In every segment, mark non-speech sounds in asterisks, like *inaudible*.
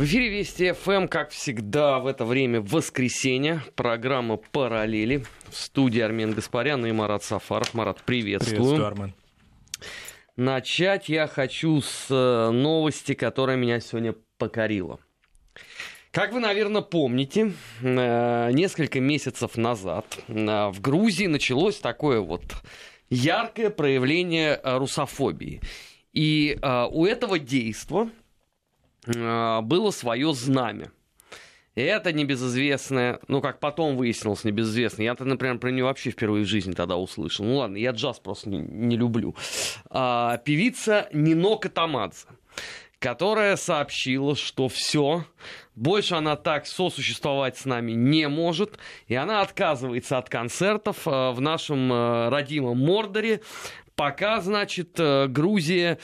В эфире Вести ФМ, как всегда, в это время воскресенье. Программа «Параллели». В студии Армен Гаспарян и Марат Сафаров. Марат, приветствую. Приветствую, Армен. Начать я хочу с э, новости, которая меня сегодня покорила. Как вы, наверное, помните, э, несколько месяцев назад э, в Грузии началось такое вот яркое проявление русофобии. И у этого действия а, было свое знамя. И это небезызвестное, ну, как потом выяснилось, небезызвестное. Я-то, например, про нее вообще впервые в жизни тогда услышал. Ну, ладно, я джаз просто не, не люблю. А, певица Нино Катамадзе, которая сообщила, что все, больше она так сосуществовать с нами не может, и она отказывается от концертов а, в нашем а, родимом Мордоре, пока, значит, а, Грузия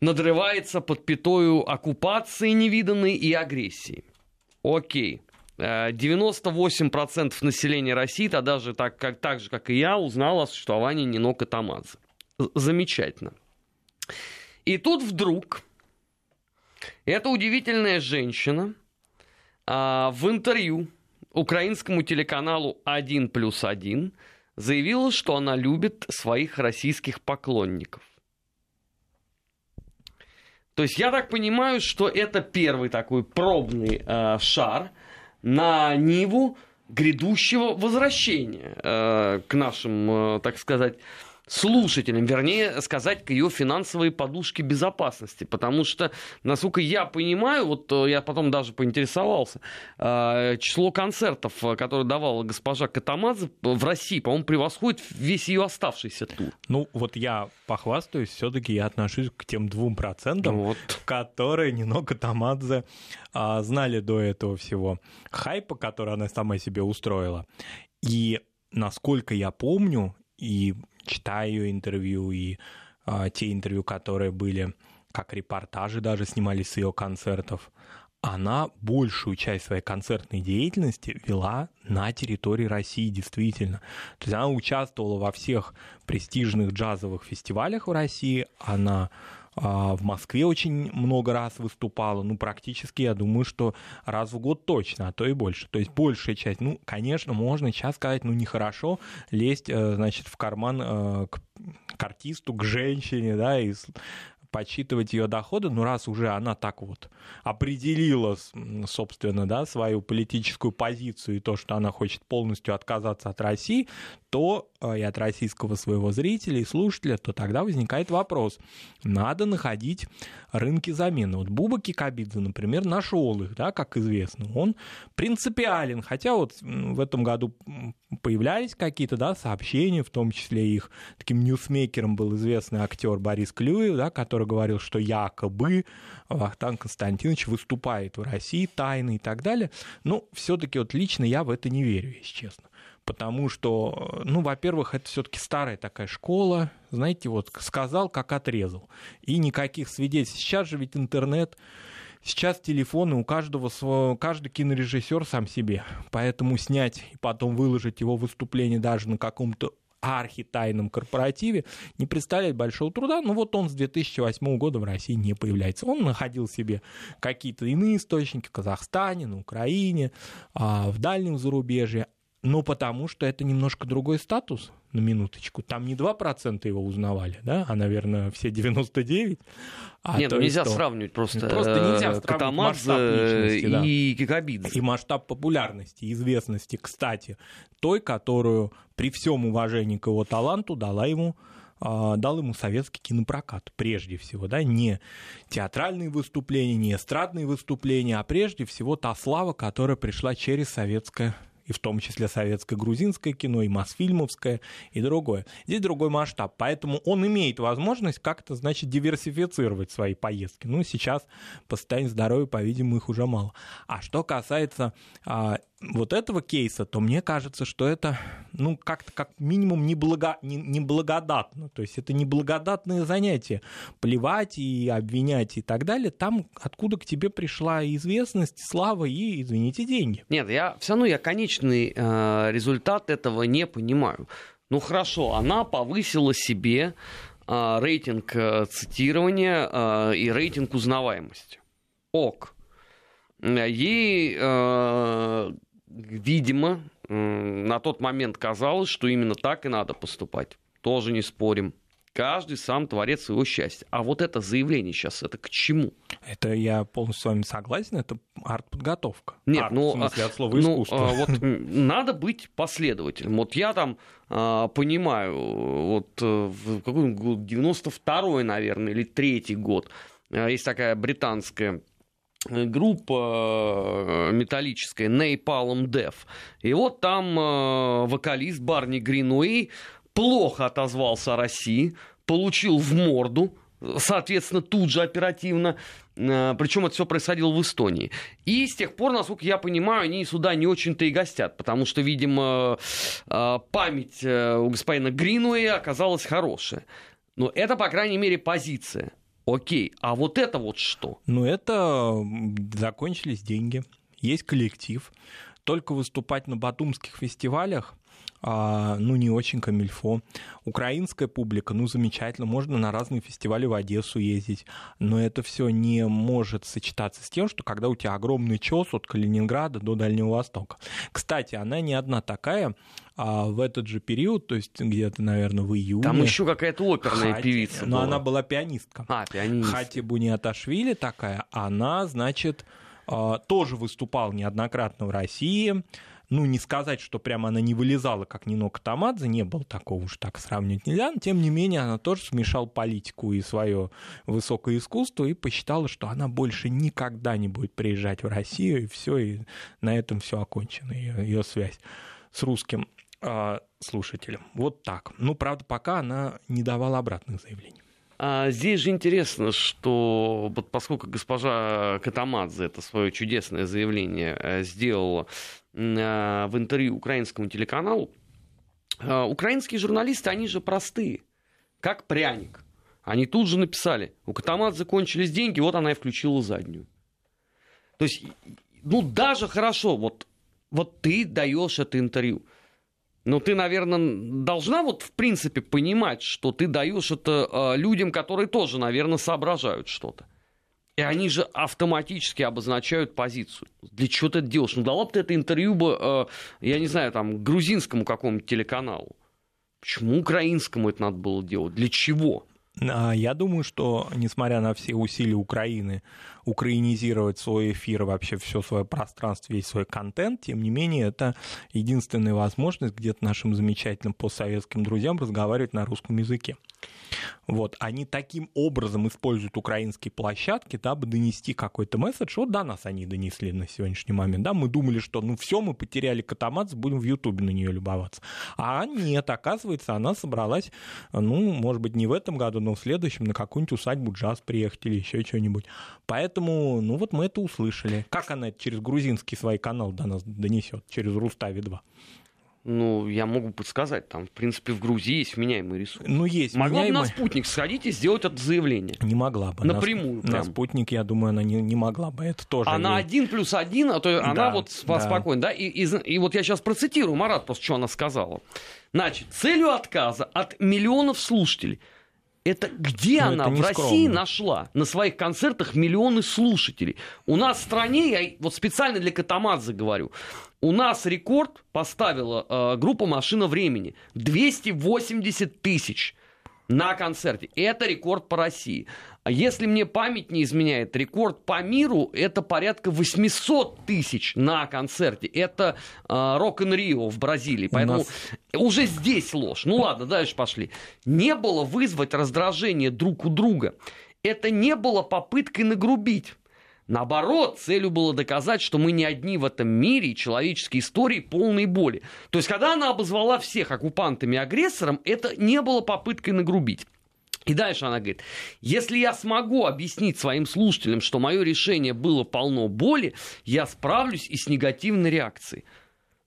надрывается под пятою оккупации невиданной и агрессии. Окей. 98% э, населения России тогда же, так, как, так же, как и я, узнало о существовании Нино Катамадзе. Замечательно. И тут вдруг эта удивительная женщина а, в интервью украинскому телеканалу «1 плюс 1» заявила, что она любит своих российских поклонников. То есть я так понимаю, что это первый такой пробный э, шар на Ниву грядущего возвращения э, к нашим, э, так сказать, слушателям, вернее сказать, к ее финансовой подушке безопасности. Потому что, насколько я понимаю, вот э, я потом даже поинтересовался, э, число концертов, э, которые давала госпожа Катамадзе в России, по-моему, превосходит весь ее оставшийся тур. Ну, вот я похвастаюсь, все-таки я отношусь к тем двум процентам, вот. которые Нино Катамадзе а, знали до этого всего хайпа, который она сама себе устроила. И насколько я помню, и читаю интервью и а, те интервью, которые были как репортажи даже снимались с ее концертов, она большую часть своей концертной деятельности вела на территории России, действительно. То есть она участвовала во всех престижных джазовых фестивалях в России, она в Москве очень много раз выступала, ну, практически, я думаю, что раз в год точно, а то и больше. То есть большая часть, ну, конечно, можно сейчас сказать, ну, нехорошо лезть, э, значит, в карман э, к, к артисту, к женщине, да, и подсчитывать ее доходы, но раз уже она так вот определила, собственно, да, свою политическую позицию и то, что она хочет полностью отказаться от России, то и от российского своего зрителя и слушателя, то тогда возникает вопрос. Надо находить рынки замены. Вот Буба Кикабидзе, например, нашел их, да, как известно. Он принципиален, хотя вот в этом году появлялись какие-то да, сообщения, в том числе их таким ньюсмейкером был известный актер Борис Клюев, да, который говорил, что якобы Вахтанг Константинович выступает в России тайно и так далее. Но все-таки вот лично я в это не верю, если честно потому что, ну, во-первых, это все-таки старая такая школа, знаете, вот сказал, как отрезал, и никаких свидетельств. Сейчас же ведь интернет, сейчас телефоны у каждого, каждый кинорежиссер сам себе, поэтому снять и потом выложить его выступление даже на каком-то архитайном корпоративе не представляет большого труда. Но вот он с 2008 года в России не появляется. Он находил себе какие-то иные источники в Казахстане, на Украине, а, в дальнем зарубежье. Ну, потому что это немножко другой статус, на минуточку. Там не 2% его узнавали, да, а, наверное, все 99%. А Нет, ну нельзя что? сравнивать просто, просто нельзя э, сравнивать масштаб личности, да. и Кикабидзе. И масштаб популярности, известности, кстати, той, которую при всем уважении к его таланту дала ему а, дал ему советский кинопрокат, прежде всего, да, не театральные выступления, не эстрадные выступления, а прежде всего та слава, которая пришла через советское и в том числе советское грузинское кино, и Мосфильмовское, и другое. Здесь другой масштаб, поэтому он имеет возможность как-то, значит, диверсифицировать свои поездки. Ну, сейчас по состоянию здоровья, по-видимому, их уже мало. А что касается а, вот этого кейса, то мне кажется, что это, ну, как-то как минимум неблаго, не, неблагодатно. То есть это неблагодатное занятие. Плевать и обвинять и так далее. Там, откуда к тебе пришла известность, слава и, извините, деньги. Нет, я все равно я конечный э, результат этого не понимаю. Ну хорошо, она повысила себе э, рейтинг э, цитирования э, и рейтинг узнаваемости. Ок ей, э, видимо, на тот момент казалось, что именно так и надо поступать. Тоже не спорим. Каждый сам творец своего счастья. А вот это заявление сейчас, это к чему? Это я полностью с вами согласен, это арт-подготовка. Нет, арт, ну, в смысле, от слова ну, искусство. а, вот надо быть последовательным. Вот я там а, понимаю, вот э, в какой год, 92-й, наверное, или третий год, а, есть такая британская группа э, металлическая Napalm Death. И вот там э, вокалист Барни Гринуэй плохо отозвался о России, получил в морду, соответственно, тут же оперативно. Э, Причем это все происходило в Эстонии. И с тех пор, насколько я понимаю, они сюда не очень-то и гостят, потому что, видимо, э, память э, у господина Гринуэя оказалась хорошая. Но это, по крайней мере, позиция. Окей, а вот это вот что? Ну, это закончились деньги, есть коллектив. Только выступать на батумских фестивалях ну, не очень камильфо. Украинская публика, ну, замечательно, можно на разные фестивали в Одессу ездить, но это все не может сочетаться с тем, что когда у тебя огромный чес от Калининграда до Дальнего Востока. Кстати, она не одна такая, а в этот же период, то есть где-то, наверное, в июне... Там еще какая-то оперная Хати, певица Но была. она была пианистка. А, пианистка. Хати Буниаташвили такая, она, значит, а, тоже выступала неоднократно в России, ну, не сказать, что прямо она не вылезала, как Нино Катамадзе, не было такого уж так сравнивать нельзя, но тем не менее она тоже смешала политику и свое высокое искусство и посчитала, что она больше никогда не будет приезжать в Россию, и все, и на этом все окончено, ее, ее связь с русским э, слушателем. Вот так. Ну, правда, пока она не давала обратных заявлений. А здесь же интересно, что вот поскольку госпожа Катамадзе это свое чудесное заявление э, сделала Э, в интервью украинскому телеканалу, э, украинские журналисты, они же простые, как пряник. Они тут же написали, у Катамат закончились деньги, вот она и включила заднюю. То есть, ну даже хорошо, вот, вот ты даешь это интервью. Но ты, наверное, должна вот в принципе понимать, что ты даешь это э, людям, которые тоже, наверное, соображают что-то. И они же автоматически обозначают позицию. Для чего ты это делаешь? Ну, дала бы ты это интервью бы, э, я не знаю, там, грузинскому какому-нибудь телеканалу. Почему украинскому это надо было делать? Для чего? А, я думаю, что, несмотря на все усилия Украины украинизировать свой эфир, вообще все свое пространство, весь свой контент, тем не менее, это единственная возможность где-то нашим замечательным постсоветским друзьям разговаривать на русском языке. Вот, они таким образом используют украинские площадки, дабы донести какой-то месседж. Вот до нас они донесли на сегодняшний момент. Да, мы думали, что ну все, мы потеряли Катамац, будем в Ютубе на нее любоваться. А нет, оказывается, она собралась, ну, может быть, не в этом году, но в следующем на какую-нибудь усадьбу джаз приехать или еще что-нибудь. Поэтому, ну вот мы это услышали. Как она это через грузинский свой канал до нас донесет, через Рустави 2? Ну, я могу подсказать, там, в принципе, в Грузии есть вменяемый ресурс. Ну, есть Могла меняемый... бы на спутник сходить и сделать это заявление. Не могла бы. Напрямую. На, на спутник, я думаю, она не, не могла бы. Это тоже. Она один плюс один, а то да, она вот да. спокойно, да. И, и, и вот я сейчас процитирую Марат, просто что она сказала. Значит, целью отказа от миллионов слушателей – это где Но она это в России скромно. нашла на своих концертах миллионы слушателей? У нас в стране, я вот специально для Катамадзе говорю, у нас рекорд поставила э, группа «Машина времени». 280 тысяч на концерте. Это рекорд по России. А если мне память не изменяет, рекорд по миру это порядка 800 тысяч на концерте. Это э, Рок н Рио в Бразилии. Поэтому нас... уже здесь ложь. Ну ладно, дальше пошли. Не было вызвать раздражение друг у друга. Это не было попыткой нагрубить. Наоборот, целью было доказать, что мы не одни в этом мире, и человеческой истории полной боли. То есть, когда она обозвала всех оккупантами и агрессором, это не было попыткой нагрубить. И дальше она говорит, если я смогу объяснить своим слушателям, что мое решение было полно боли, я справлюсь и с негативной реакцией.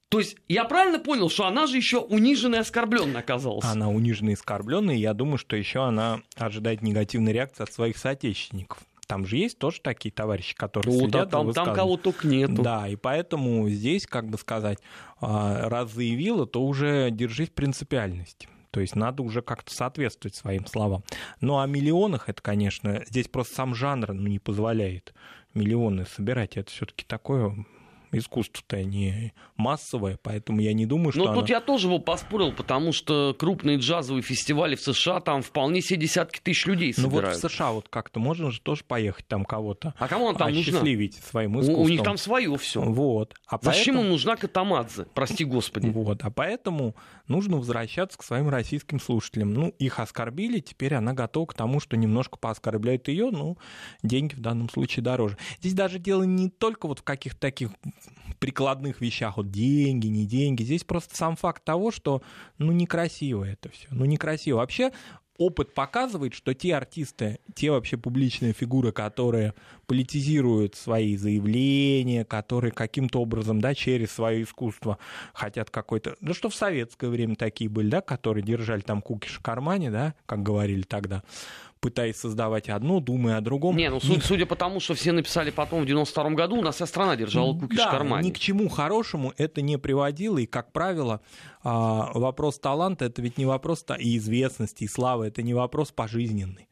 То есть я правильно понял, что она же еще униженная и оскорбленная оказалась? Она униженная и оскорбленная, и я думаю, что еще она ожидает негативной реакции от своих соотечественников. Там же есть тоже такие товарищи, которые ну, следят да, там, там кого только нету. Да, и поэтому здесь, как бы сказать, а, раз заявила, то уже держись принципиальности. То есть надо уже как-то соответствовать своим словам. Ну, о миллионах это, конечно, здесь просто сам жанр ну, не позволяет миллионы собирать. Это все-таки такое искусство-то не массовое, поэтому я не думаю, что Ну, оно... тут я тоже его поспорил, потому что крупные джазовые фестивали в США, там вполне себе десятки тысяч людей собирают. Ну вот в США вот как-то можно же тоже поехать там кого-то А кому он там нужна? своим искусством. У, у них там свое все. Вот. А Зачем поэтому... им нужна Катамадзе? Прости господи. Вот. А поэтому нужно возвращаться к своим российским слушателям. Ну, их оскорбили, теперь она готова к тому, что немножко пооскорбляют ее, ну, деньги в данном случае дороже. Здесь даже дело не только вот в каких-то таких прикладных вещах, вот деньги, не деньги. Здесь просто сам факт того, что, ну, некрасиво это все. Ну, некрасиво. Вообще, опыт показывает, что те артисты, те вообще публичные фигуры, которые политизируют свои заявления, которые каким-то образом, да, через свое искусство хотят какой-то... Да что в советское время такие были, да, которые держали там кукиш в кармане, да, как говорили тогда пытаясь создавать одно, думая о другом. Не, ну судя, судя по тому, что все написали потом в 92 году, у нас вся страна держала кукиш да, в кармане. ни к чему хорошему это не приводило, и, как правило, а, вопрос таланта — это ведь не вопрос и известности, и славы, это не вопрос пожизненный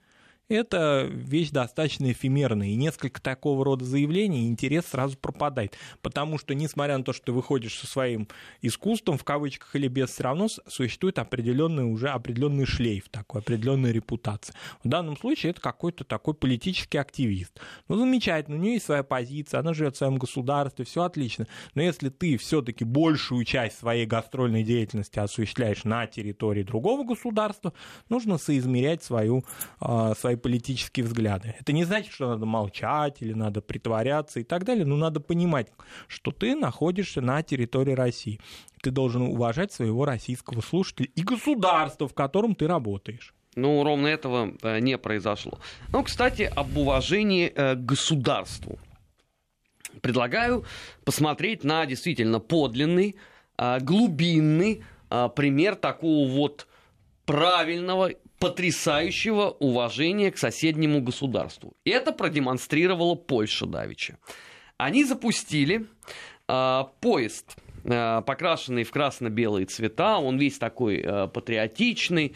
это вещь достаточно эфемерная, и несколько такого рода заявлений, интерес сразу пропадает. Потому что, несмотря на то, что ты выходишь со своим искусством, в кавычках или без, все равно существует определенный уже определенный шлейф, такой, определенная репутация. В данном случае это какой-то такой политический активист. Ну, замечательно, у нее есть своя позиция, она живет в своем государстве, все отлично. Но если ты все-таки большую часть своей гастрольной деятельности осуществляешь на территории другого государства, нужно соизмерять свою, а, свои политические взгляды. Это не значит, что надо молчать или надо притворяться и так далее, но надо понимать, что ты находишься на территории России. Ты должен уважать своего российского слушателя и государство, в котором ты работаешь. Ну, ровно этого э, не произошло. Ну, кстати, об уважении э, к государству. Предлагаю посмотреть на действительно подлинный, э, глубинный пример такого вот правильного потрясающего уважения к соседнему государству. Это продемонстрировала Польша Давича. Они запустили э, поезд, э, покрашенный в красно-белые цвета, он весь такой э, патриотичный.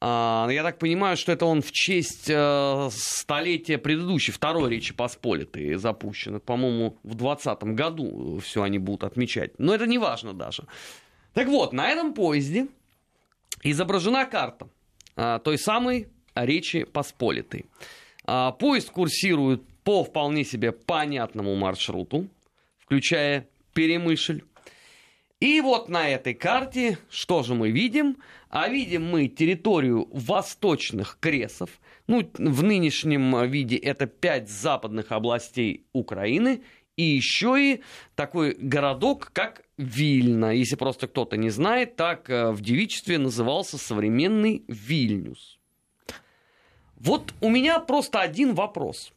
Э, я так понимаю, что это он в честь э, столетия предыдущей, второй Речи Посполитой запущен. По-моему, в 2020 году все они будут отмечать. Но это не важно даже. Так вот, на этом поезде изображена карта – той самой Речи Посполитой. А, поезд курсирует по вполне себе понятному маршруту, включая Перемышль. И вот на этой карте что же мы видим? А видим мы территорию восточных кресов. Ну, в нынешнем виде это пять западных областей Украины и еще и такой городок, как Вильна. Если просто кто-то не знает, так э, в девичестве назывался современный Вильнюс. Вот у меня просто один вопрос.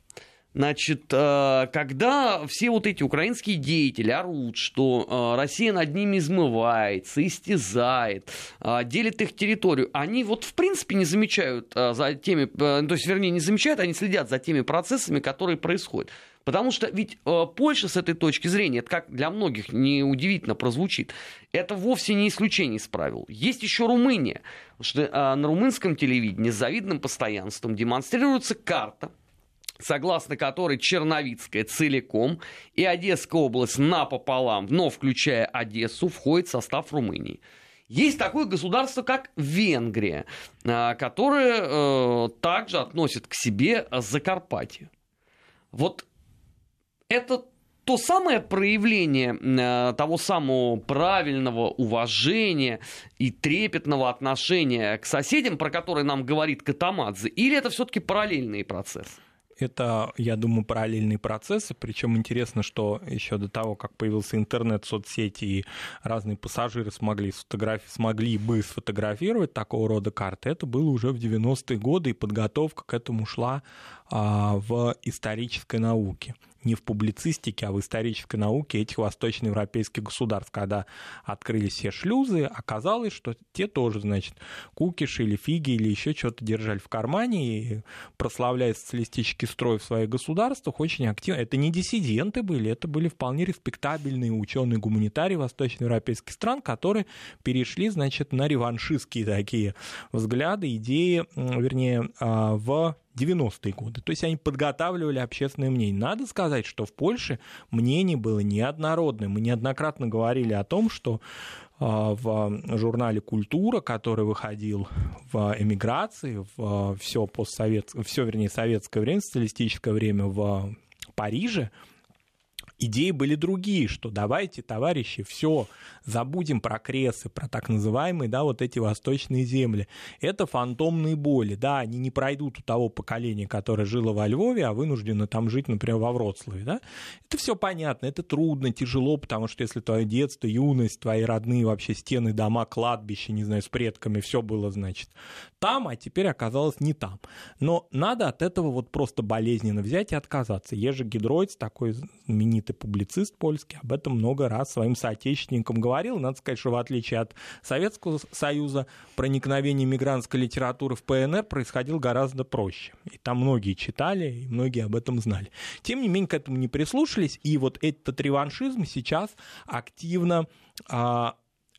Значит, э, когда все вот эти украинские деятели орут, что э, Россия над ними измывается, истязает, делит их территорию, они вот в принципе не замечают за теми, то есть, вернее, не замечают, они следят за теми процессами, которые происходят. Потому что ведь э, Польша с этой точки зрения, это как для многих неудивительно прозвучит, это вовсе не исключение из правил. Есть еще Румыния. Что, э, на румынском телевидении с завидным постоянством демонстрируется карта, согласно которой Черновицкая целиком и Одесская область напополам, но включая Одессу, входит в состав Румынии. Есть такое государство, как Венгрия, э, которое э, также относит к себе Закарпатье. Вот это то самое проявление э, того самого правильного уважения и трепетного отношения к соседям, про которые нам говорит Катамадзе, или это все-таки параллельные процессы? Это, я думаю, параллельные процессы. Причем интересно, что еще до того, как появился интернет, соцсети и разные пассажиры смогли, сфотографи... смогли бы сфотографировать такого рода карты, это было уже в 90-е годы, и подготовка к этому шла а, в исторической науке не в публицистике, а в исторической науке этих восточноевропейских государств. Когда открылись все шлюзы, оказалось, что те тоже, значит, кукиши или фиги или еще что-то держали в кармане и, прославляя социалистический строй в своих государствах, очень активно. Это не диссиденты были, это были вполне респектабельные ученые гуманитарии восточноевропейских стран, которые перешли, значит, на реваншистские такие взгляды, идеи, вернее, а, в 90-е годы. То есть они подготавливали общественное мнение. Надо сказать, что в Польше мнение было неоднородное. Мы неоднократно говорили о том, что а, в журнале «Культура», который выходил в эмиграции, в все, постсоветское, все вернее, советское время, социалистическое время в Париже, идеи были другие, что давайте, товарищи, все, забудем про кресы, про так называемые, да, вот эти восточные земли. Это фантомные боли, да, они не пройдут у того поколения, которое жило во Львове, а вынуждено там жить, например, во Вроцлаве, да. Это все понятно, это трудно, тяжело, потому что если твое детство, юность, твои родные вообще стены, дома, кладбище, не знаю, с предками, все было, значит, там, а теперь оказалось не там. Но надо от этого вот просто болезненно взять и отказаться. Ежи Гидройц, такой знаменитый публицист польский, об этом много раз своим соотечественникам говорил. Надо сказать, что в отличие от Советского Союза, проникновение мигрантской литературы в ПНР происходило гораздо проще. И там многие читали, и многие об этом знали. Тем не менее, к этому не прислушались, и вот этот реваншизм сейчас активно а,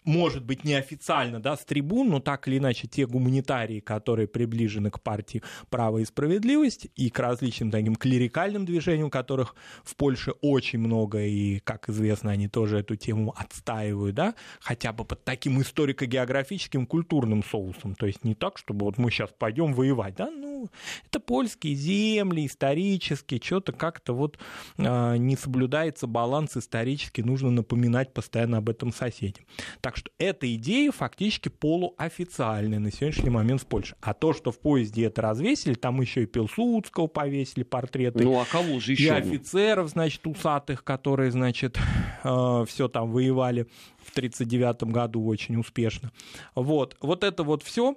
может быть, неофициально, да, с трибун, но так или иначе те гуманитарии, которые приближены к партии «Право и справедливость» и к различным таким клерикальным движениям, которых в Польше очень много, и, как известно, они тоже эту тему отстаивают, да, хотя бы под таким историко-географическим культурным соусом, то есть не так, чтобы вот мы сейчас пойдем воевать, да, ну, это польские земли, исторические, что-то как-то вот э, не соблюдается баланс исторически, нужно напоминать постоянно об этом соседям. Так что эта идея фактически полуофициальная на сегодняшний момент в Польше. А то, что в поезде это развесили, там еще и Пилсудского повесили портреты. Ну, а кого же еще? И офицеров, значит, усатых, которые, значит, э, все там воевали в 1939 году очень успешно. Вот, вот это вот все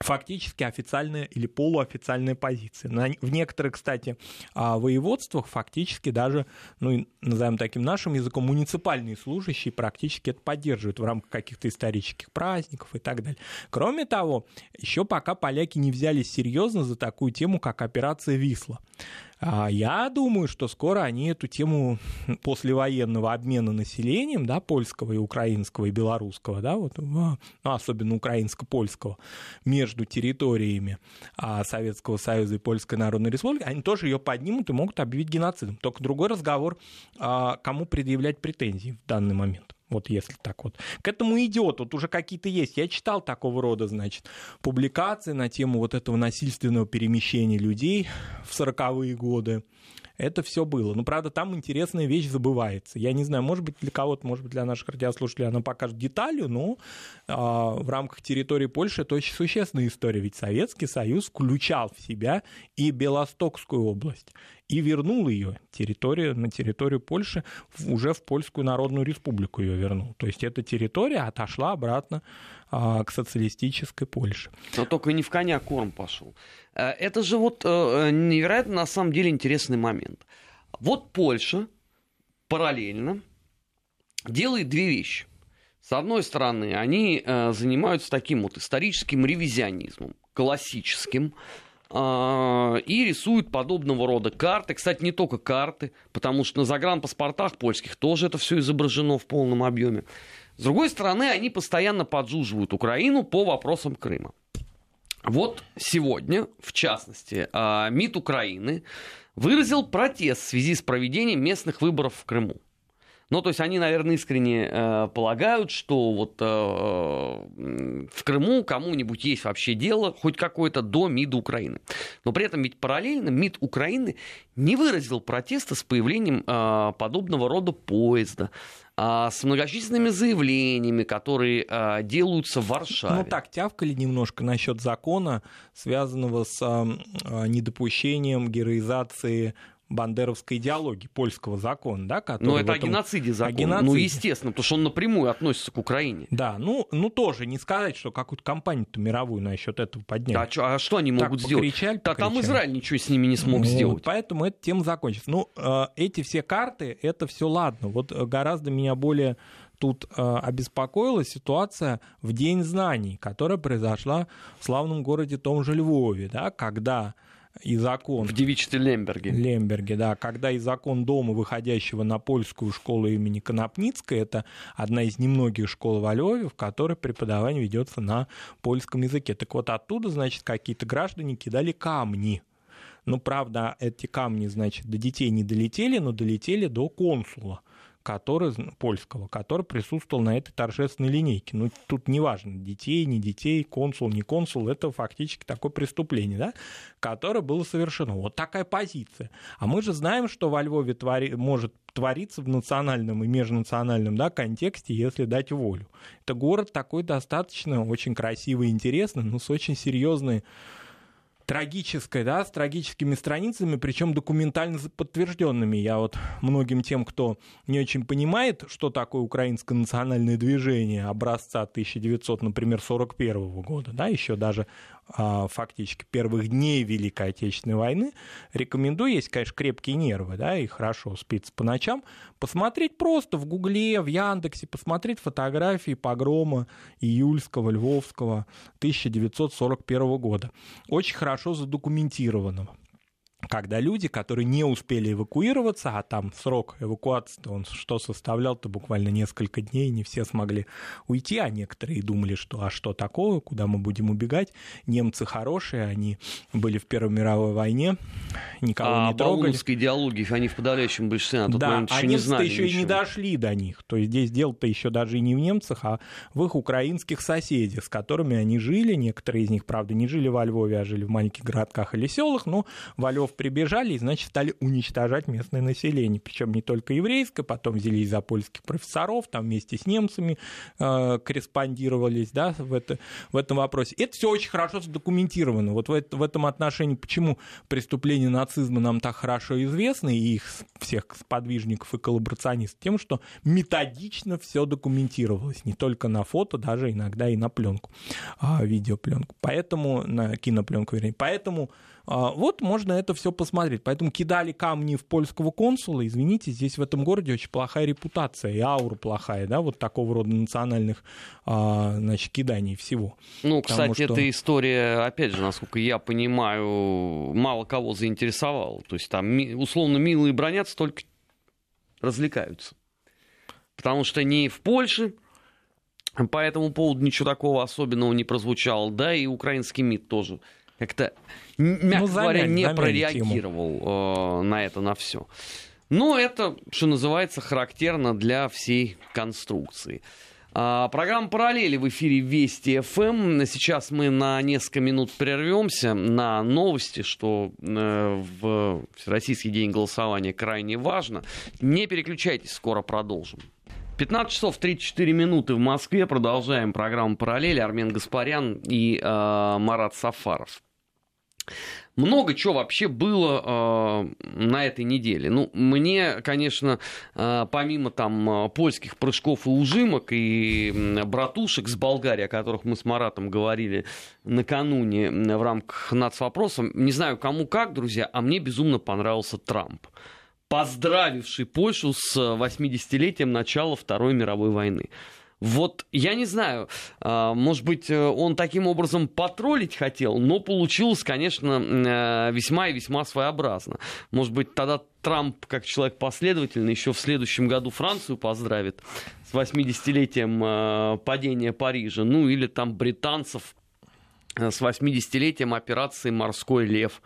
фактически официальная или полуофициальная позиция. В некоторых, кстати, а, воеводствах фактически даже, ну, назовем таким нашим языком, муниципальные служащие практически это поддерживают в рамках каких-то исторических праздников и так далее. Кроме того, еще пока поляки не взялись серьезно за такую тему, как операция «Висла». А я думаю, что скоро они эту тему *laughs* послевоенного обмена населением, да, польского и украинского и белорусского, да, вот, ну, особенно украинско-польского, между территориями а, Советского Союза и Польской Народной Республики, они тоже ее поднимут и могут объявить геноцидом. Только другой разговор, а, кому предъявлять претензии в данный момент. Вот если так вот. К этому идет, вот уже какие-то есть. Я читал такого рода, значит, публикации на тему вот этого насильственного перемещения людей в 40-е годы это все было. Но, правда, там интересная вещь забывается. Я не знаю, может быть, для кого-то, может быть, для наших радиослушателей она покажет деталью, но а, в рамках территории Польши это очень существенная история. Ведь Советский Союз включал в себя и Белостокскую область и вернул ее территорию, на территорию Польши, уже в Польскую Народную Республику ее вернул. То есть эта территория отошла обратно а, к социалистической Польше. Но только не в коня корм пошел. Э, это же вот э, невероятно на самом деле интересный момент. Вот Польша параллельно делает две вещи. С одной стороны, они э, занимаются таким вот историческим ревизионизмом, классическим, и рисуют подобного рода карты. Кстати, не только карты, потому что на загранпаспортах польских тоже это все изображено в полном объеме. С другой стороны, они постоянно поджуживают Украину по вопросам Крыма. Вот сегодня, в частности, а, МИД Украины выразил протест в связи с проведением местных выборов в Крыму. Ну, то есть они, наверное, искренне э, полагают, что вот э, в Крыму кому-нибудь есть вообще дело, хоть какое-то до МИДа Украины. Но при этом ведь параллельно МИД Украины не выразил протеста с появлением э, подобного рода поезда а, с многочисленными заявлениями, которые а, делаются в Варшаве. Ну так, тявкали немножко насчет закона, связанного с а, недопущением героизации бандеровской идеологии, польского закона, да, который... Но это этом... о геноциде закон. О геноциде. Ну, естественно, потому что он напрямую относится к Украине. Да, ну, ну тоже не сказать, что какую-то кампанию-то мировую насчет этого поднять. А, что, а что они так могут сделать? Покричали, да там Израиль ничего с ними не смог ну, сделать. Поэтому эта тема закончится. Ну, э, эти все карты, это все ладно. Вот гораздо меня более тут э, обеспокоила ситуация в День знаний, которая произошла в славном городе том же Львове, да, когда и закон... В девичестве Лемберге. Лемберге, да. Когда и закон дома, выходящего на польскую школу имени Конопницкой, это одна из немногих школ во Львове, в которой преподавание ведется на польском языке. Так вот оттуда, значит, какие-то граждане кидали камни Ну, правда, эти камни, значит, до детей не долетели, но долетели до консула который, польского, который присутствовал на этой торжественной линейке. Ну, тут неважно, детей, не детей, консул, не консул, это фактически такое преступление, да, которое было совершено. Вот такая позиция. А мы же знаем, что во Львове твори, может твориться в национальном и межнациональном да, контексте, если дать волю. Это город такой достаточно очень красивый интересный, но с очень серьезной трагической, да, с трагическими страницами, причем документально подтвержденными. Я вот многим тем, кто не очень понимает, что такое украинское национальное движение образца 1900, например, 41 года, да, еще даже фактически первых дней Великой Отечественной войны, рекомендую, есть, конечно, крепкие нервы, да, и хорошо спится по ночам, посмотреть просто в Гугле, в Яндексе, посмотреть фотографии погрома июльского, львовского 1941 года. Очень хорошо задокументированного когда люди, которые не успели эвакуироваться, а там срок эвакуации, он что составлял-то буквально несколько дней, не все смогли уйти, а некоторые думали, что а что такое, куда мы будем убегать. Немцы хорошие, они были в Первой мировой войне, никого а не трогали. А идеологии они в подавляющем большинстве на тот да, момент еще а не знали еще ничего. и не дошли до них. То есть здесь дело-то еще даже и не в немцах, а в их украинских соседях, с которыми они жили. Некоторые из них, правда, не жили во Львове, а жили в маленьких городках или селах, но во Львов прибежали и, значит, стали уничтожать местное население. Причем не только еврейское, потом взяли за польских профессоров, там вместе с немцами э, корреспондировались да, в, это, в этом вопросе. Это все очень хорошо задокументировано. Вот в, это, в этом отношении, почему преступления нацизма нам так хорошо известны, и их всех сподвижников и коллаборационистов, тем, что методично все документировалось, не только на фото, даже иногда и на пленку, а, видеопленку. Поэтому, на кинопленку, вернее. Поэтому вот можно это все посмотреть. Поэтому кидали камни в польского консула. Извините, здесь в этом городе очень плохая репутация и аура плохая, да, вот такого рода национальных, а, значит, киданий всего. Ну, Потому кстати, что... эта история, опять же, насколько я понимаю, мало кого заинтересовала. То есть там, условно, милые бронятся, только развлекаются. Потому что не в Польше, по этому поводу ничего такого особенного не прозвучало, да, и украинский МИД тоже как-то, мягко ну, замять, говоря, не прореагировал э, на это, на все. Но это, что называется, характерно для всей конструкции. А, программа «Параллели» в эфире Вести ФМ. Сейчас мы на несколько минут прервемся на новости, что э, в Всероссийский день голосования крайне важно. Не переключайтесь, скоро продолжим. 15 часов 34 минуты в Москве. Продолжаем программу «Параллели». Армен Гаспарян и э, Марат Сафаров. Много чего вообще было э, на этой неделе. Ну, мне, конечно, э, помимо там польских прыжков и ужимок и братушек с Болгарии, о которых мы с Маратом говорили накануне в рамках нацвопроса, не знаю кому как, друзья, а мне безумно понравился Трамп поздравивший Польшу с 80-летием начала Второй мировой войны. Вот я не знаю, а, может быть, э, он таким образом потроллить хотел, но получилось, конечно, э, весьма и весьма своеобразно. Может быть, тогда Трамп, как человек последовательный, еще в следующем году Францию поздравит с 80-летием э, падения Парижа, ну или там британцев с 80-летием операции «Морской лев».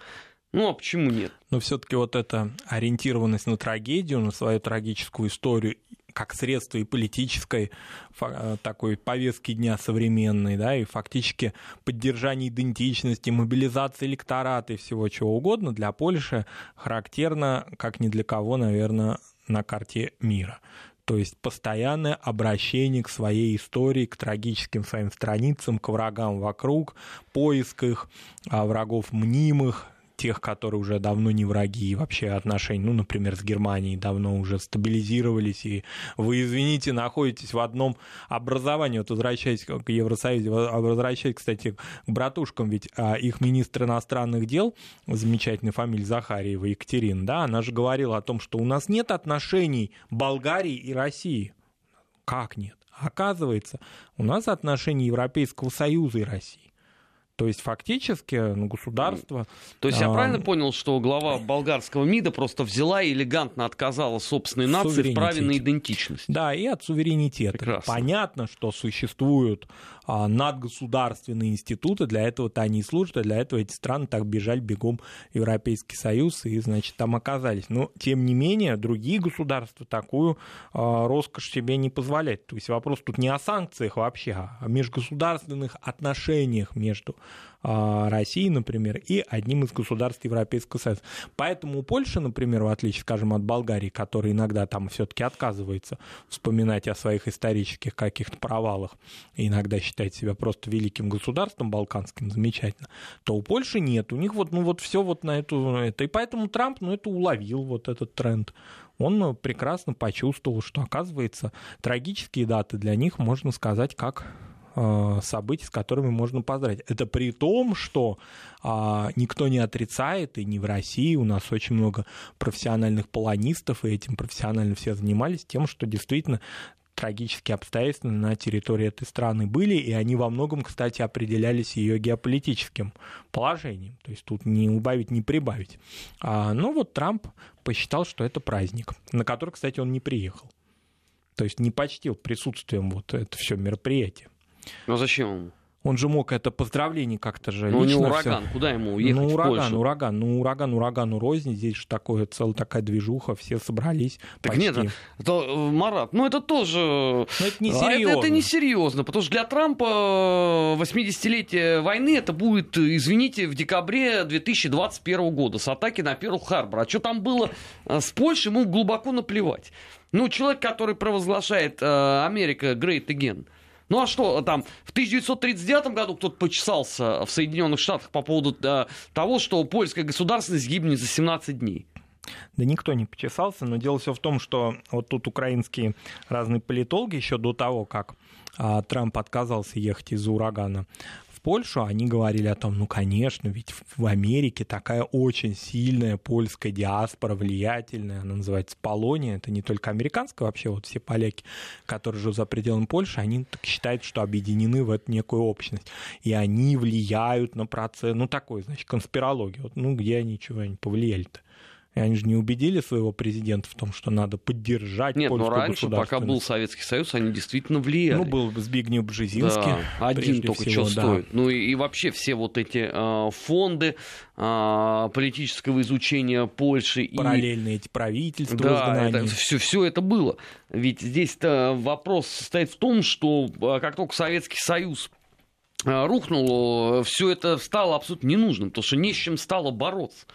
Ну, а почему нет? Но все-таки вот эта ориентированность на трагедию, на свою трагическую историю как средство и политической э, такой повестки дня современной, да, и фактически поддержание идентичности, мобилизации электората и всего чего угодно для Польши характерно, как ни для кого, наверное, на карте мира. То есть постоянное обращение к своей истории, к трагическим своим страницам, к врагам вокруг, поиск их, а, врагов мнимых, тех, которые уже давно не враги, и вообще отношения, ну, например, с Германией давно уже стабилизировались, и вы, извините, находитесь в одном образовании, вот возвращаясь к Евросоюзу, возвращаясь, кстати, к братушкам, ведь а, их министр иностранных дел, замечательная фамилия Захарьева, Екатерина, да, она же говорила о том, что у нас нет отношений Болгарии и России. Как нет? Оказывается, у нас отношения Европейского Союза и России. То есть фактически ну, государство... То есть я а, правильно понял, что глава болгарского МИДа просто взяла и элегантно отказала собственной нации в праве на идентичность? Да, и от суверенитета. Прекрасно. Понятно, что существуют надгосударственные институты, для этого-то они и служат, и для этого эти страны так бежали бегом в Европейский Союз и, значит, там оказались. Но, тем не менее, другие государства такую а, роскошь себе не позволяют. То есть вопрос тут не о санкциях вообще, а о межгосударственных отношениях между а, России, например, и одним из государств Европейского Союза. Поэтому у Польши, например, в отличие, скажем, от Болгарии, которая иногда там все-таки отказывается вспоминать о своих исторических каких-то провалах и иногда считает себя просто великим государством балканским, замечательно, то у Польши нет. У них вот, ну вот все вот на эту, это. И поэтому Трамп, ну это уловил вот этот тренд он прекрасно почувствовал, что, оказывается, трагические даты для них, можно сказать, как событий, с которыми можно поздравить. Это при том, что а, никто не отрицает, и не в России, у нас очень много профессиональных полонистов, и этим профессионально все занимались, тем, что действительно трагические обстоятельства на территории этой страны были, и они во многом, кстати, определялись ее геополитическим положением. То есть тут не убавить, не прибавить. А, но вот Трамп посчитал, что это праздник, на который, кстати, он не приехал. То есть не почтил присутствием вот это все мероприятие. Ну зачем ему? Он же мог это поздравление как-то же. Ну, не ураган, все. куда ему уехать? Ну, ураган, в Польшу? ураган, ну, ураган, урагану рознь. Здесь же такое, целая такая движуха, все собрались. Так почти. нет, это, э, Марат, ну это тоже... Но это не серьезно. Это, это не серьезно, потому что для Трампа 80-летие войны это будет, извините, в декабре 2021 года с атаки на Перл-Харбор. А что там было э, с Польшей, ему глубоко наплевать. Ну, человек, который провозглашает э, Америка Great Again, ну а что там, в 1939 году кто-то почесался в Соединенных Штатах по поводу э, того, что польская государственность гибнет за 17 дней? Да никто не почесался, но дело все в том, что вот тут украинские разные политологи еще до того, как а, Трамп отказался ехать из-за урагана Польшу, они говорили о том, ну, конечно, ведь в Америке такая очень сильная польская диаспора, влиятельная, она называется Полония, это не только американская, вообще вот все поляки, которые живут за пределами Польши, они так считают, что объединены в эту некую общность, и они влияют на процесс, ну, такой, значит, конспирология, вот, ну, где они, чего они повлияли-то? И они же не убедили своего президента в том, что надо поддержать Нет, но раньше, пока был Советский Союз, они действительно влияли. Ну, был Збигнев Бжезинский. Да, один только всего, что да. стоит. Ну и, и вообще все вот эти э, фонды э, политического изучения Польши. Параллельные и... эти правительства. Да, это, все, все это было. Ведь здесь-то вопрос состоит в том, что а, как только Советский Союз рухнул, все это стало абсолютно ненужным, потому что не с чем стало бороться.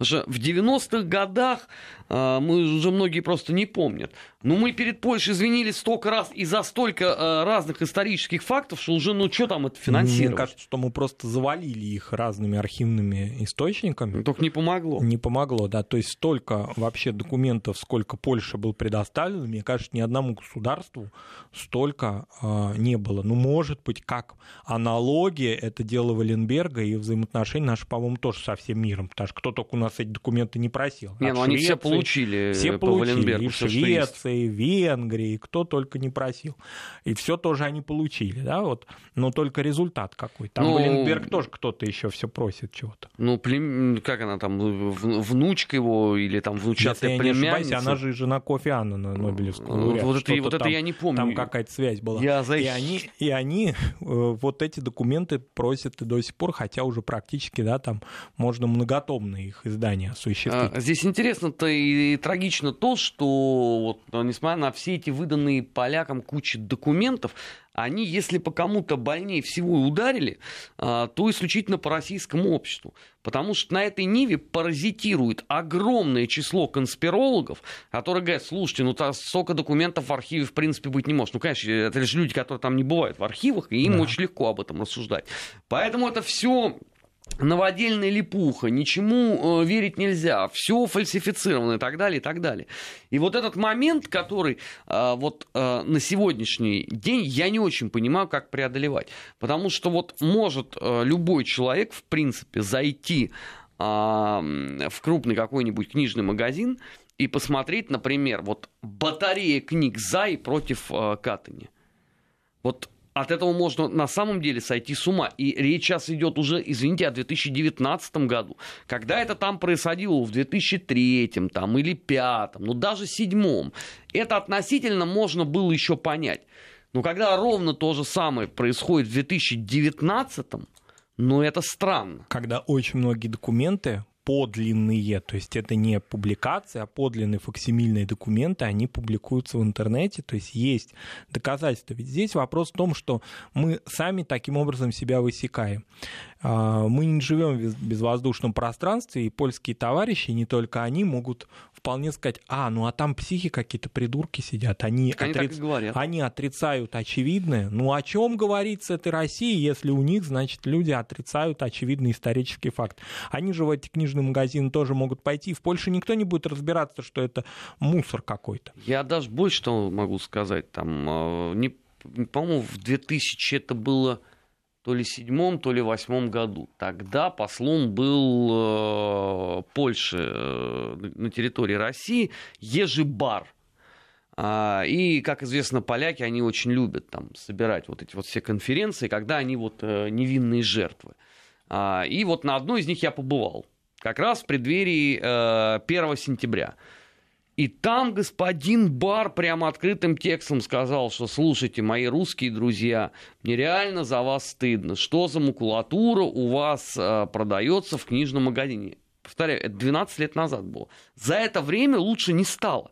Что в 90-х годах, мы уже многие просто не помнят, но мы перед Польшей извинились столько раз и за столько а, разных исторических фактов, что уже, ну что там это финансировать? Мне кажется, что мы просто завалили их разными архивными источниками. Только не помогло. Не помогло, да. То есть столько вообще документов, сколько Польша был предоставлено, мне кажется, ни одному государству столько э, не было. Ну, может быть, как аналогия, это дело Валенберга и взаимоотношения наши, по-моему, тоже со всем миром, потому что кто только у нас эти документы не просил. Не, ну они все получили все по получили, Валенбергу. И в Швеции, Венгрии, кто только не просил. И все тоже они получили, да, вот. Но только результат какой. Там ну, Валенберг тоже кто-то еще все просит чего-то. Ну, плем... как она там, внучка его или там внучатая Если племянница? Я не ошибаюсь, она же жена Кофи Аннана, Нобелевского лауреата. Вот, это, вот это я не помню. Там какая-то связь была. Я за... И они, и они э, вот эти документы просят и до сих пор, хотя уже практически, да, там можно многотомные их издания осуществить. А, здесь интересно-то и трагично то, что вот, несмотря на все эти выданные полякам кучи документов, они, если по кому-то больнее всего и ударили, а, то исключительно по российскому обществу. Потому что на этой ниве паразитирует огромное число конспирологов, которые говорят, слушайте, ну столько документов в архиве в принципе быть не может. Ну, конечно, это лишь люди, которые там не бывают в архивах, и им да. очень легко об этом рассуждать. Поэтому это все новодельная липуха, ничему э, верить нельзя, все фальсифицировано и так далее, и так далее. И вот этот момент, который э, вот э, на сегодняшний день я не очень понимаю, как преодолевать. Потому что вот может э, любой человек, в принципе, зайти э, в крупный какой-нибудь книжный магазин и посмотреть, например, вот батарея книг за и против э, Катани. Вот от этого можно на самом деле сойти с ума. И речь сейчас идет уже, извините, о 2019 году. Когда это там происходило в 2003 там, или 2005, ну даже 2007, это относительно можно было еще понять. Но когда ровно то же самое происходит в 2019, ну это странно. Когда очень многие документы подлинные, то есть это не публикации, а подлинные факсимильные документы, они публикуются в интернете, то есть есть доказательства. Ведь здесь вопрос в том, что мы сами таким образом себя высекаем. А, мы не живем в безвоздушном пространстве, и польские товарищи, не только они, могут вполне сказать, а, ну а там психи какие-то придурки сидят, они, они, отриц... они отрицают очевидное. Ну о чем говорить с этой Россией, если у них, значит, люди отрицают очевидный исторический факт. Они же в эти книжные магазины тоже могут пойти. В Польше никто не будет разбираться, что это мусор какой-то. Я даже больше что могу сказать. Там, а, не, по-моему, в 2000 это было то ли седьмом, то ли восьмом году. Тогда послом был э, Польши э, на территории России Ежи Бар. А, и, как известно, поляки, они очень любят там собирать вот эти вот все конференции, когда они вот э, невинные жертвы. А, и вот на одной из них я побывал, как раз в преддверии э, 1 сентября. И там господин Бар прямо открытым текстом сказал, что слушайте, мои русские друзья, мне реально за вас стыдно. Что за макулатура у вас э, продается в книжном магазине? Повторяю, это 12 лет назад было. За это время лучше не стало.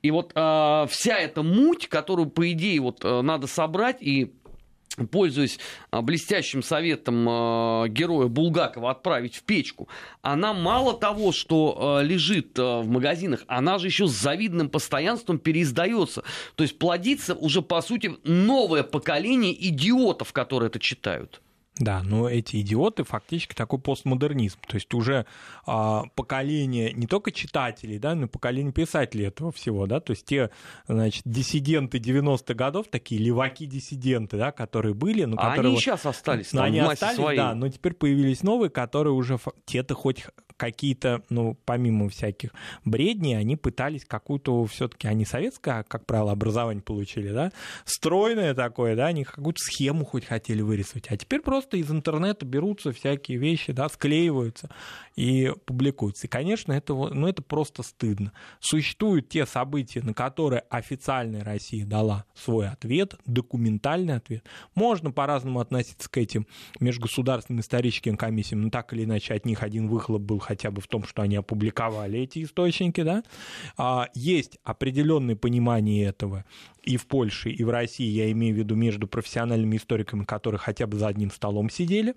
И вот э, вся эта муть, которую, по идее, вот, э, надо собрать и пользуясь а, блестящим советом а, героя Булгакова отправить в печку, она мало того, что а, лежит в магазинах, она же еще с завидным постоянством переиздается. То есть плодится уже, по сути, новое поколение идиотов, которые это читают. Да, но эти идиоты фактически такой постмодернизм. То есть уже а, поколение не только читателей, да, но и поколение писателей этого всего, да, то есть те, значит, диссиденты 90-х годов, такие леваки-диссиденты, да, которые были, но а которые... они сейчас остались, там, они остались, своей. да, но теперь появились новые, которые уже те-то хоть какие-то, ну, помимо всяких бредней, они пытались какую-то все-таки, они советское, как правило, образование получили, да, стройное такое, да, они какую-то схему хоть хотели вырисовать, а теперь просто из интернета берутся всякие вещи, да, склеиваются и публикуются. И, конечно, это, ну, это просто стыдно. Существуют те события, на которые официальная Россия дала свой ответ, документальный ответ. Можно по-разному относиться к этим межгосударственным историческим комиссиям, но так или иначе от них один выхлоп был хотя бы в том, что они опубликовали эти источники, да, а, есть определенное понимание этого и в Польше, и в России, я имею в виду между профессиональными историками, которые хотя бы за одним столом сидели,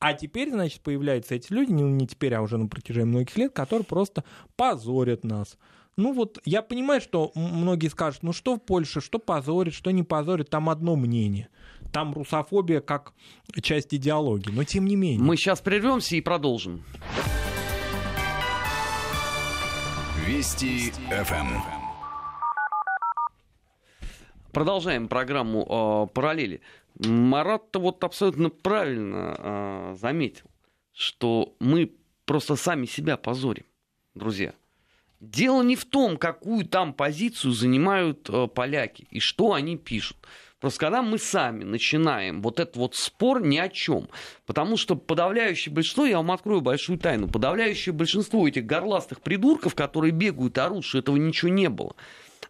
а теперь, значит, появляются эти люди, ну не теперь, а уже на протяжении многих лет, которые просто позорят нас. Ну вот, я понимаю, что многие скажут, ну что в Польше, что позорит, что не позорит, там одно мнение. Там русофобия как часть идеологии, но тем не менее. Мы сейчас прервемся и продолжим. Вести ФМ. Продолжаем программу э, «Параллели». Марат-то вот абсолютно правильно э, заметил, что мы просто сами себя позорим, друзья. Дело не в том, какую там позицию занимают э, поляки и что они пишут. Просто когда мы сами начинаем вот этот вот спор ни о чем, потому что подавляющее большинство, я вам открою большую тайну, подавляющее большинство этих горластых придурков, которые бегают орут, что этого ничего не было,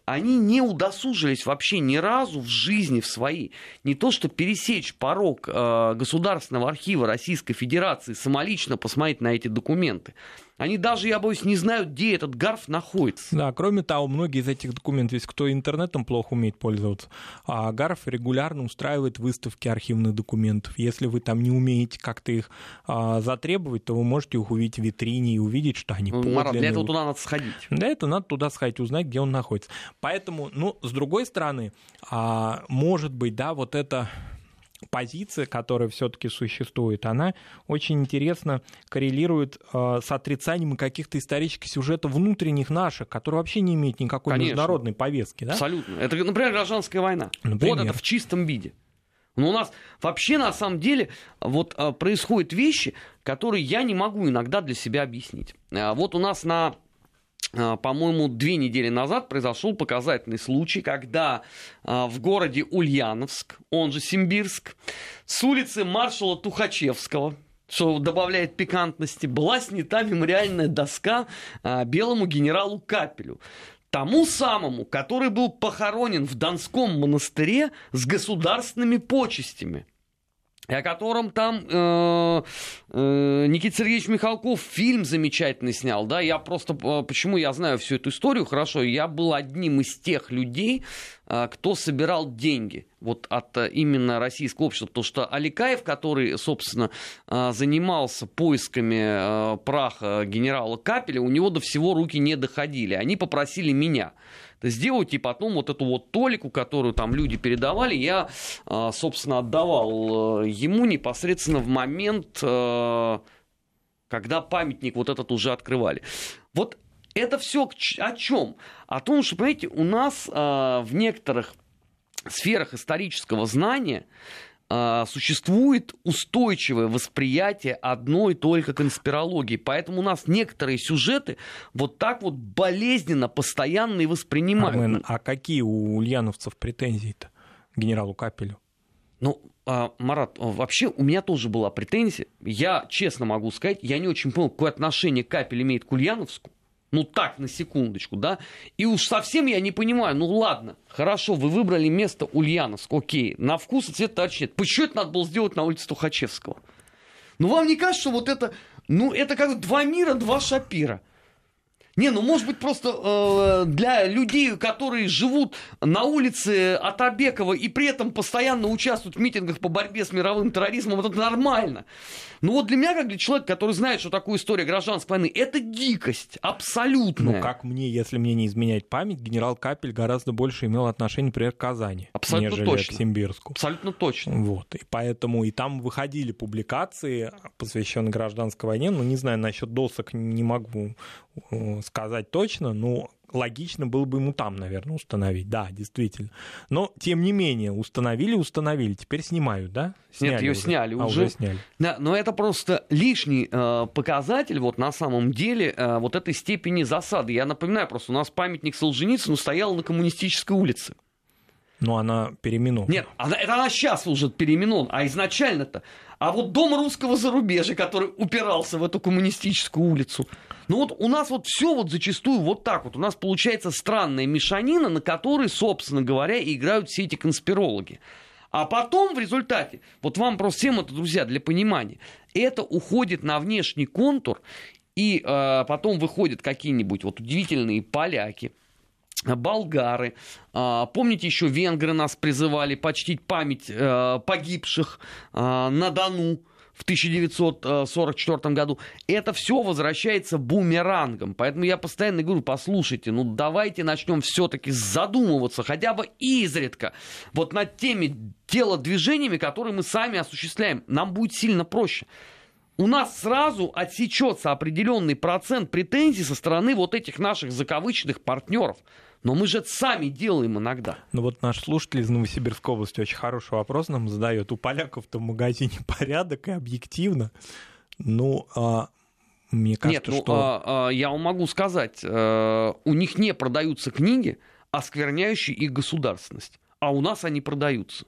они не удосужились вообще ни разу в жизни в своей не то что пересечь порог э, Государственного архива Российской Федерации, самолично посмотреть на эти документы. Они даже, я боюсь, не знают, где этот гарф находится. Да, кроме того, многие из этих документов, есть кто интернетом плохо умеет пользоваться, а гарф регулярно устраивает выставки архивных документов. Если вы там не умеете как-то их а, затребовать, то вы можете их увидеть в витрине и увидеть, что они ну, Марат, для этого туда надо сходить. Для этого надо туда сходить, узнать, где он находится. Поэтому, ну, с другой стороны, а, может быть, да, вот это позиция, которая все-таки существует, она очень интересно коррелирует э, с отрицанием каких-то исторических сюжетов внутренних наших, которые вообще не имеют никакой Конечно. международной повестки. Да? Абсолютно. Это, например, гражданская война. Например. Вот это в чистом виде. Но у нас вообще на самом деле вот э, происходят вещи, которые я не могу иногда для себя объяснить. Э, вот у нас на по-моему, две недели назад произошел показательный случай, когда а, в городе Ульяновск, он же Симбирск, с улицы маршала Тухачевского, что добавляет пикантности, была снята мемориальная доска а, белому генералу Капелю. Тому самому, который был похоронен в Донском монастыре с государственными почестями о котором там э, э, Никита Сергеевич Михалков фильм замечательный снял, да, я просто, э, почему я знаю всю эту историю хорошо, я был одним из тех людей, кто собирал деньги вот от э, именно российского общества, потому что Аликаев, который, собственно, э, занимался поисками э, праха генерала Капеля, у него до всего руки не доходили, они попросили меня, сделать, и потом вот эту вот толику, которую там люди передавали, я, а, собственно, отдавал э, ему непосредственно в момент, когда памятник вот этот уже открывали. Вот это все о чем? О том, что, понимаете, у нас а, в некоторых сферах исторического знания а, существует устойчивое восприятие одной только конспирологии. Поэтому у нас некоторые сюжеты вот так вот болезненно, постоянно и воспринимают. Армен, а какие у ульяновцев претензии-то генералу Капелю? Ну, а, Марат, вообще у меня тоже была претензия. Я честно могу сказать, я не очень понял, какое отношение Капель имеет к Ульяновску. Ну так, на секундочку, да. И уж совсем я не понимаю, ну ладно, хорошо, вы выбрали место Ульяновск, окей, на вкус и цвет товарищ нет. Почему это надо было сделать на улице Тухачевского? Ну вам не кажется, что вот это, ну это как два мира, два шапира? Не, ну может быть просто э, для людей, которые живут на улице Атабекова и при этом постоянно участвуют в митингах по борьбе с мировым терроризмом, это нормально. Но вот для меня, как для человека, который знает, что такое история гражданской войны, это дикость абсолютная. Ну как мне, если мне не изменяет память, генерал Капель гораздо больше имел отношение, например, к Казани, Абсолютно нежели точно. к Симбирску. Абсолютно точно. Вот, и поэтому и там выходили публикации, посвященные гражданской войне, ну не знаю, насчет досок не могу сказать точно, но логично было бы ему там, наверное, установить. Да, действительно. Но, тем не менее, установили, установили. Теперь снимают, да? Сняли Нет, ее уже. сняли а, уже. уже сняли. Да, но это просто лишний э, показатель вот на самом деле э, вот этой степени засады. Я напоминаю, просто у нас памятник Солженицыну стоял на коммунистической улице. Но она переименована. Нет, она, это она сейчас уже переименована, а изначально-то. А вот дом русского зарубежья, который упирался в эту коммунистическую улицу. Ну вот у нас вот все вот зачастую вот так вот. У нас получается странная мешанина, на которой, собственно говоря, играют все эти конспирологи. А потом в результате, вот вам просто всем это, друзья, для понимания, это уходит на внешний контур, и э, потом выходят какие-нибудь вот удивительные поляки, болгары. А, помните, еще венгры нас призывали почтить память э, погибших а, на Дону в 1944 году. Это все возвращается бумерангом. Поэтому я постоянно говорю, послушайте, ну давайте начнем все-таки задумываться хотя бы изредка вот над теми телодвижениями, которые мы сами осуществляем. Нам будет сильно проще у нас сразу отсечется определенный процент претензий со стороны вот этих наших закавычных партнеров. Но мы же это сами делаем иногда. Ну вот наш слушатель из Новосибирской области очень хороший вопрос нам задает. У поляков-то в магазине порядок и объективно. Ну, а, мне кажется, Нет, ну, что... а, а, я вам могу сказать, а, у них не продаются книги, оскверняющие их государственность. А у нас они продаются.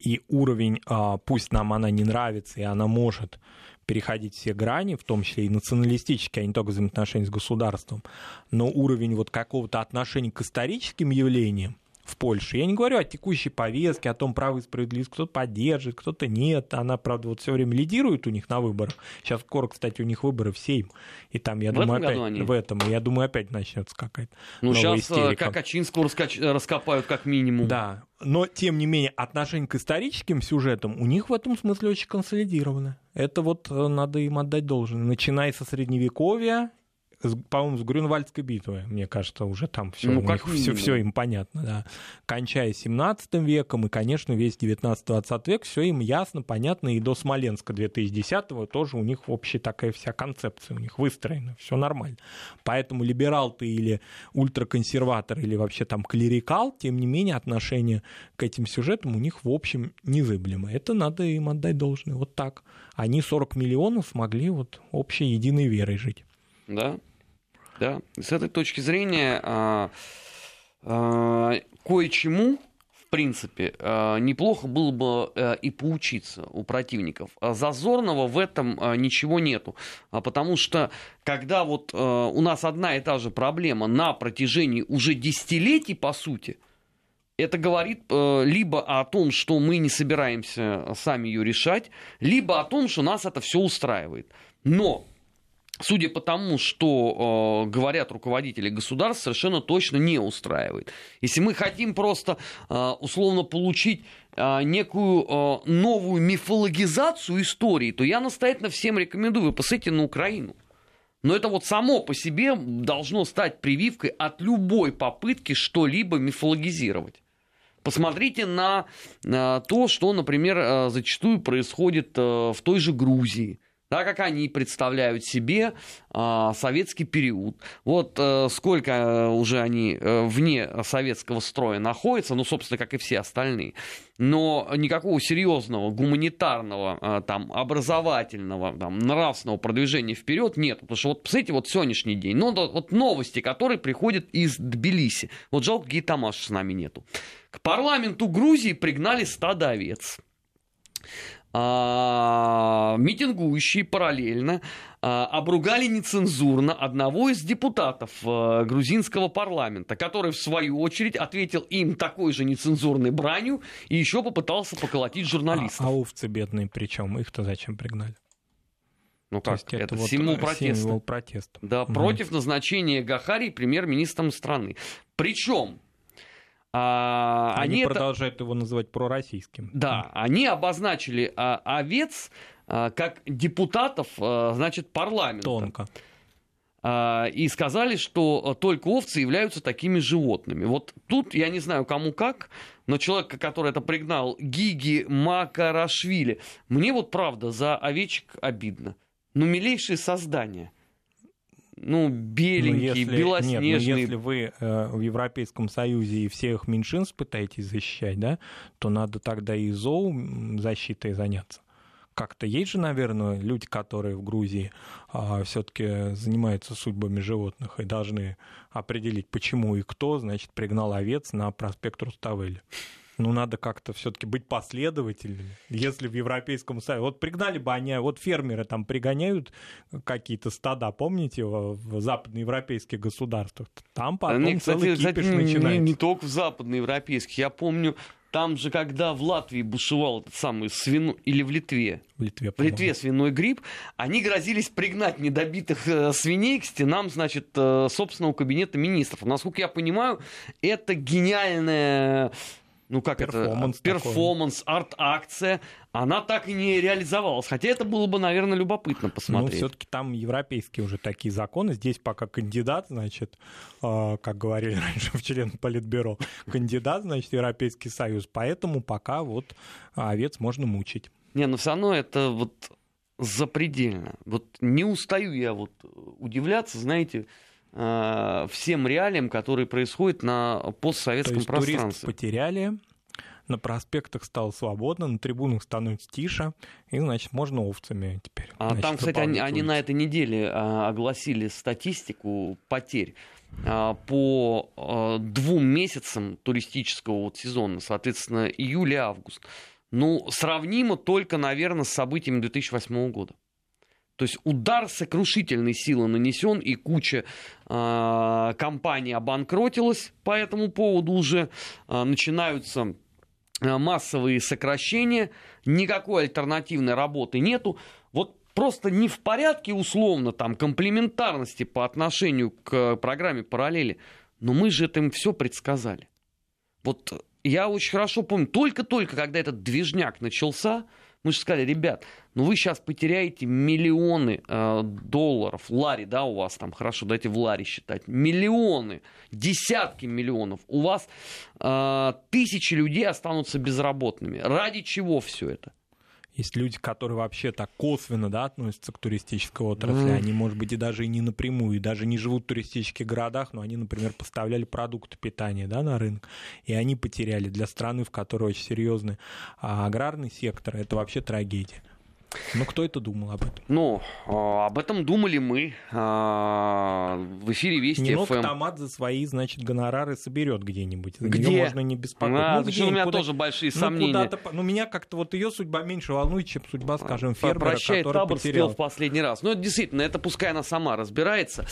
И уровень, а, пусть нам она не нравится, и она может переходить все грани, в том числе и националистические, а не только взаимоотношения с государством, но уровень вот какого-то отношения к историческим явлениям, в Польше. Я не говорю о текущей повестке, о том, право и справедливость, кто-то поддержит, кто-то нет. Она, правда, вот все время лидирует у них на выборах. Сейчас скоро, кстати, у них выборы в Сейм. И там, я в думаю, опять они... в этом, я думаю, опять начнется какая-то Ну, сейчас э, истерика. как Качинского раскач... раскопают как минимум. Да, но, тем не менее, отношение к историческим сюжетам у них в этом смысле очень консолидировано. Это вот э, надо им отдать должное. Начиная со Средневековья по-моему, с Грюнвальдской битвы, мне кажется, уже там все, ну, как все, все им понятно, да. Кончая 17 веком и, конечно, весь 19-20 век, все им ясно, понятно, и до Смоленска 2010-го тоже у них общая такая вся концепция у них выстроена, все нормально. Поэтому либерал ты или ультраконсерватор, или вообще там клерикал, тем не менее, отношение к этим сюжетам у них, в общем, незыблемо. Это надо им отдать должное. Вот так. Они 40 миллионов смогли вот общей единой верой жить. Да. Да? С этой точки зрения а, а, кое-чему в принципе, а, неплохо было бы а, и поучиться у противников. Зазорного в этом ничего нету, потому что когда вот у нас одна и та же проблема на протяжении уже десятилетий, по сути, это говорит либо о том, что мы не собираемся сами ее решать, либо о том, что нас это все устраивает. Но судя по тому, что э, говорят руководители государств, совершенно точно не устраивает. Если мы хотим просто э, условно получить э, некую э, новую мифологизацию истории, то я настоятельно всем рекомендую, вы посмотрите на Украину. Но это вот само по себе должно стать прививкой от любой попытки что-либо мифологизировать. Посмотрите на, на то, что, например, э, зачастую происходит э, в той же Грузии да, как они представляют себе э, советский период. Вот э, сколько э, уже они э, вне советского строя находятся, ну, собственно, как и все остальные. Но никакого серьезного гуманитарного, э, там, образовательного, там, нравственного продвижения вперед нет. Потому что вот, посмотрите, вот сегодняшний день, ну, вот новости, которые приходят из Тбилиси. Вот жалко, Гейтамаш с нами нету. К парламенту Грузии пригнали стадо овец митингующие параллельно а, обругали нецензурно одного из депутатов а, грузинского парламента, который в свою очередь ответил им такой же нецензурной бранью и еще попытался поколотить журналистов. А, а овцы бедные причем? Их-то зачем пригнали? Ну как, это, это вот символ протеста. Символ протеста. Да, угу. против назначения Гахари премьер-министром страны. Причем а, они, они продолжают это... его называть пророссийским. Да, они обозначили а, овец а, как депутатов, а, значит, парламента. Тонко. А, и сказали, что только овцы являются такими животными. Вот тут я не знаю, кому как, но человек, который это пригнал, Гиги Макарашвили, мне вот правда за овечек обидно. Ну, милейшие создания ну, беленький, ну, если, белоснежный. Нет, ну, если вы э, в Европейском Союзе и всех меньшинств пытаетесь защищать, да, то надо тогда и зоу защитой заняться. Как-то есть же, наверное, люди, которые в Грузии а, все-таки занимаются судьбами животных и должны определить, почему и кто, значит, пригнал овец на проспект Руставели. Ну, надо как-то все-таки быть последовательными. Если в Европейском Союзе... Вот пригнали бы они... Вот фермеры там пригоняют какие-то стада, помните, в западноевропейских государствах? Там потом Они, целый кстати, кипиш начинается. Не, не только в западноевропейских. Я помню, там же, когда в Латвии бушевал этот самый свиной... Или в Литве? В Литве, В Литве свиной грипп. Они грозились пригнать недобитых э, свиней к стенам, значит, э, собственного кабинета министров. Насколько я понимаю, это гениальная ну как перформанс это, перформанс, арт-акция, она так и не реализовалась. Хотя это было бы, наверное, любопытно посмотреть. Ну, все-таки там европейские уже такие законы. Здесь пока кандидат, значит, э, как говорили *laughs* раньше в член Политбюро, кандидат, значит, Европейский Союз. Поэтому пока вот овец можно мучить. Не, но все равно это вот запредельно. Вот не устаю я вот удивляться, знаете, Э, всем реалиям, которые происходят на постсоветском То есть пространстве. потеряли, на проспектах стало свободно, на трибунах становится тише, и, значит, можно овцами теперь. А значит, там, кстати, они, они на этой неделе а, огласили статистику потерь а, по а, двум месяцам туристического вот сезона, соответственно, июль и август. Ну, сравнимо только, наверное, с событиями 2008 года. То есть удар сокрушительной силы нанесен, и куча э, компаний обанкротилась по этому поводу уже. Э, начинаются массовые сокращения, никакой альтернативной работы нету. Вот просто не в порядке условно там комплементарности по отношению к программе параллели. Но мы же это им все предсказали. Вот я очень хорошо помню, только-только, когда этот движняк начался, мы же сказали, ребят, ну вы сейчас потеряете миллионы э, долларов. Лари, да, у вас там, хорошо, дайте в Ларе считать. Миллионы, десятки миллионов. У вас э, тысячи людей останутся безработными. Ради чего все это? Есть люди, которые вообще так косвенно да, относятся к туристической отрасли. Mm. Они, может быть, и даже и не напрямую, и даже не живут в туристических городах, но они, например, поставляли продукты питания да, на рынок. И они потеряли для страны, в которой очень серьезный а аграрный сектор, это вообще трагедия. Ну, кто это думал об этом? Ну, а, об этом думали мы. А, в эфире Вести Нинок ФМ. Томат за свои, значит, гонорары соберет где-нибудь. За Где? неё можно не беспокоиться. А, ну, что у меня куда- тоже большие ну, сомнения. ну, меня как-то вот ее судьба меньше волнует, чем судьба, скажем, фермера, Прощай, который табор спел потерял. в последний раз. Ну, это действительно, это пускай она сама разбирается.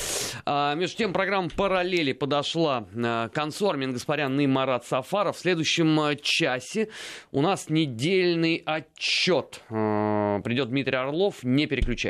А, между тем, программа «Параллели» подошла к концу. Армин Гаспарян и Марат Сафаров. В следующем часе у нас недельный отчет. Придет Дмитрий Орлов. Не переключайтесь.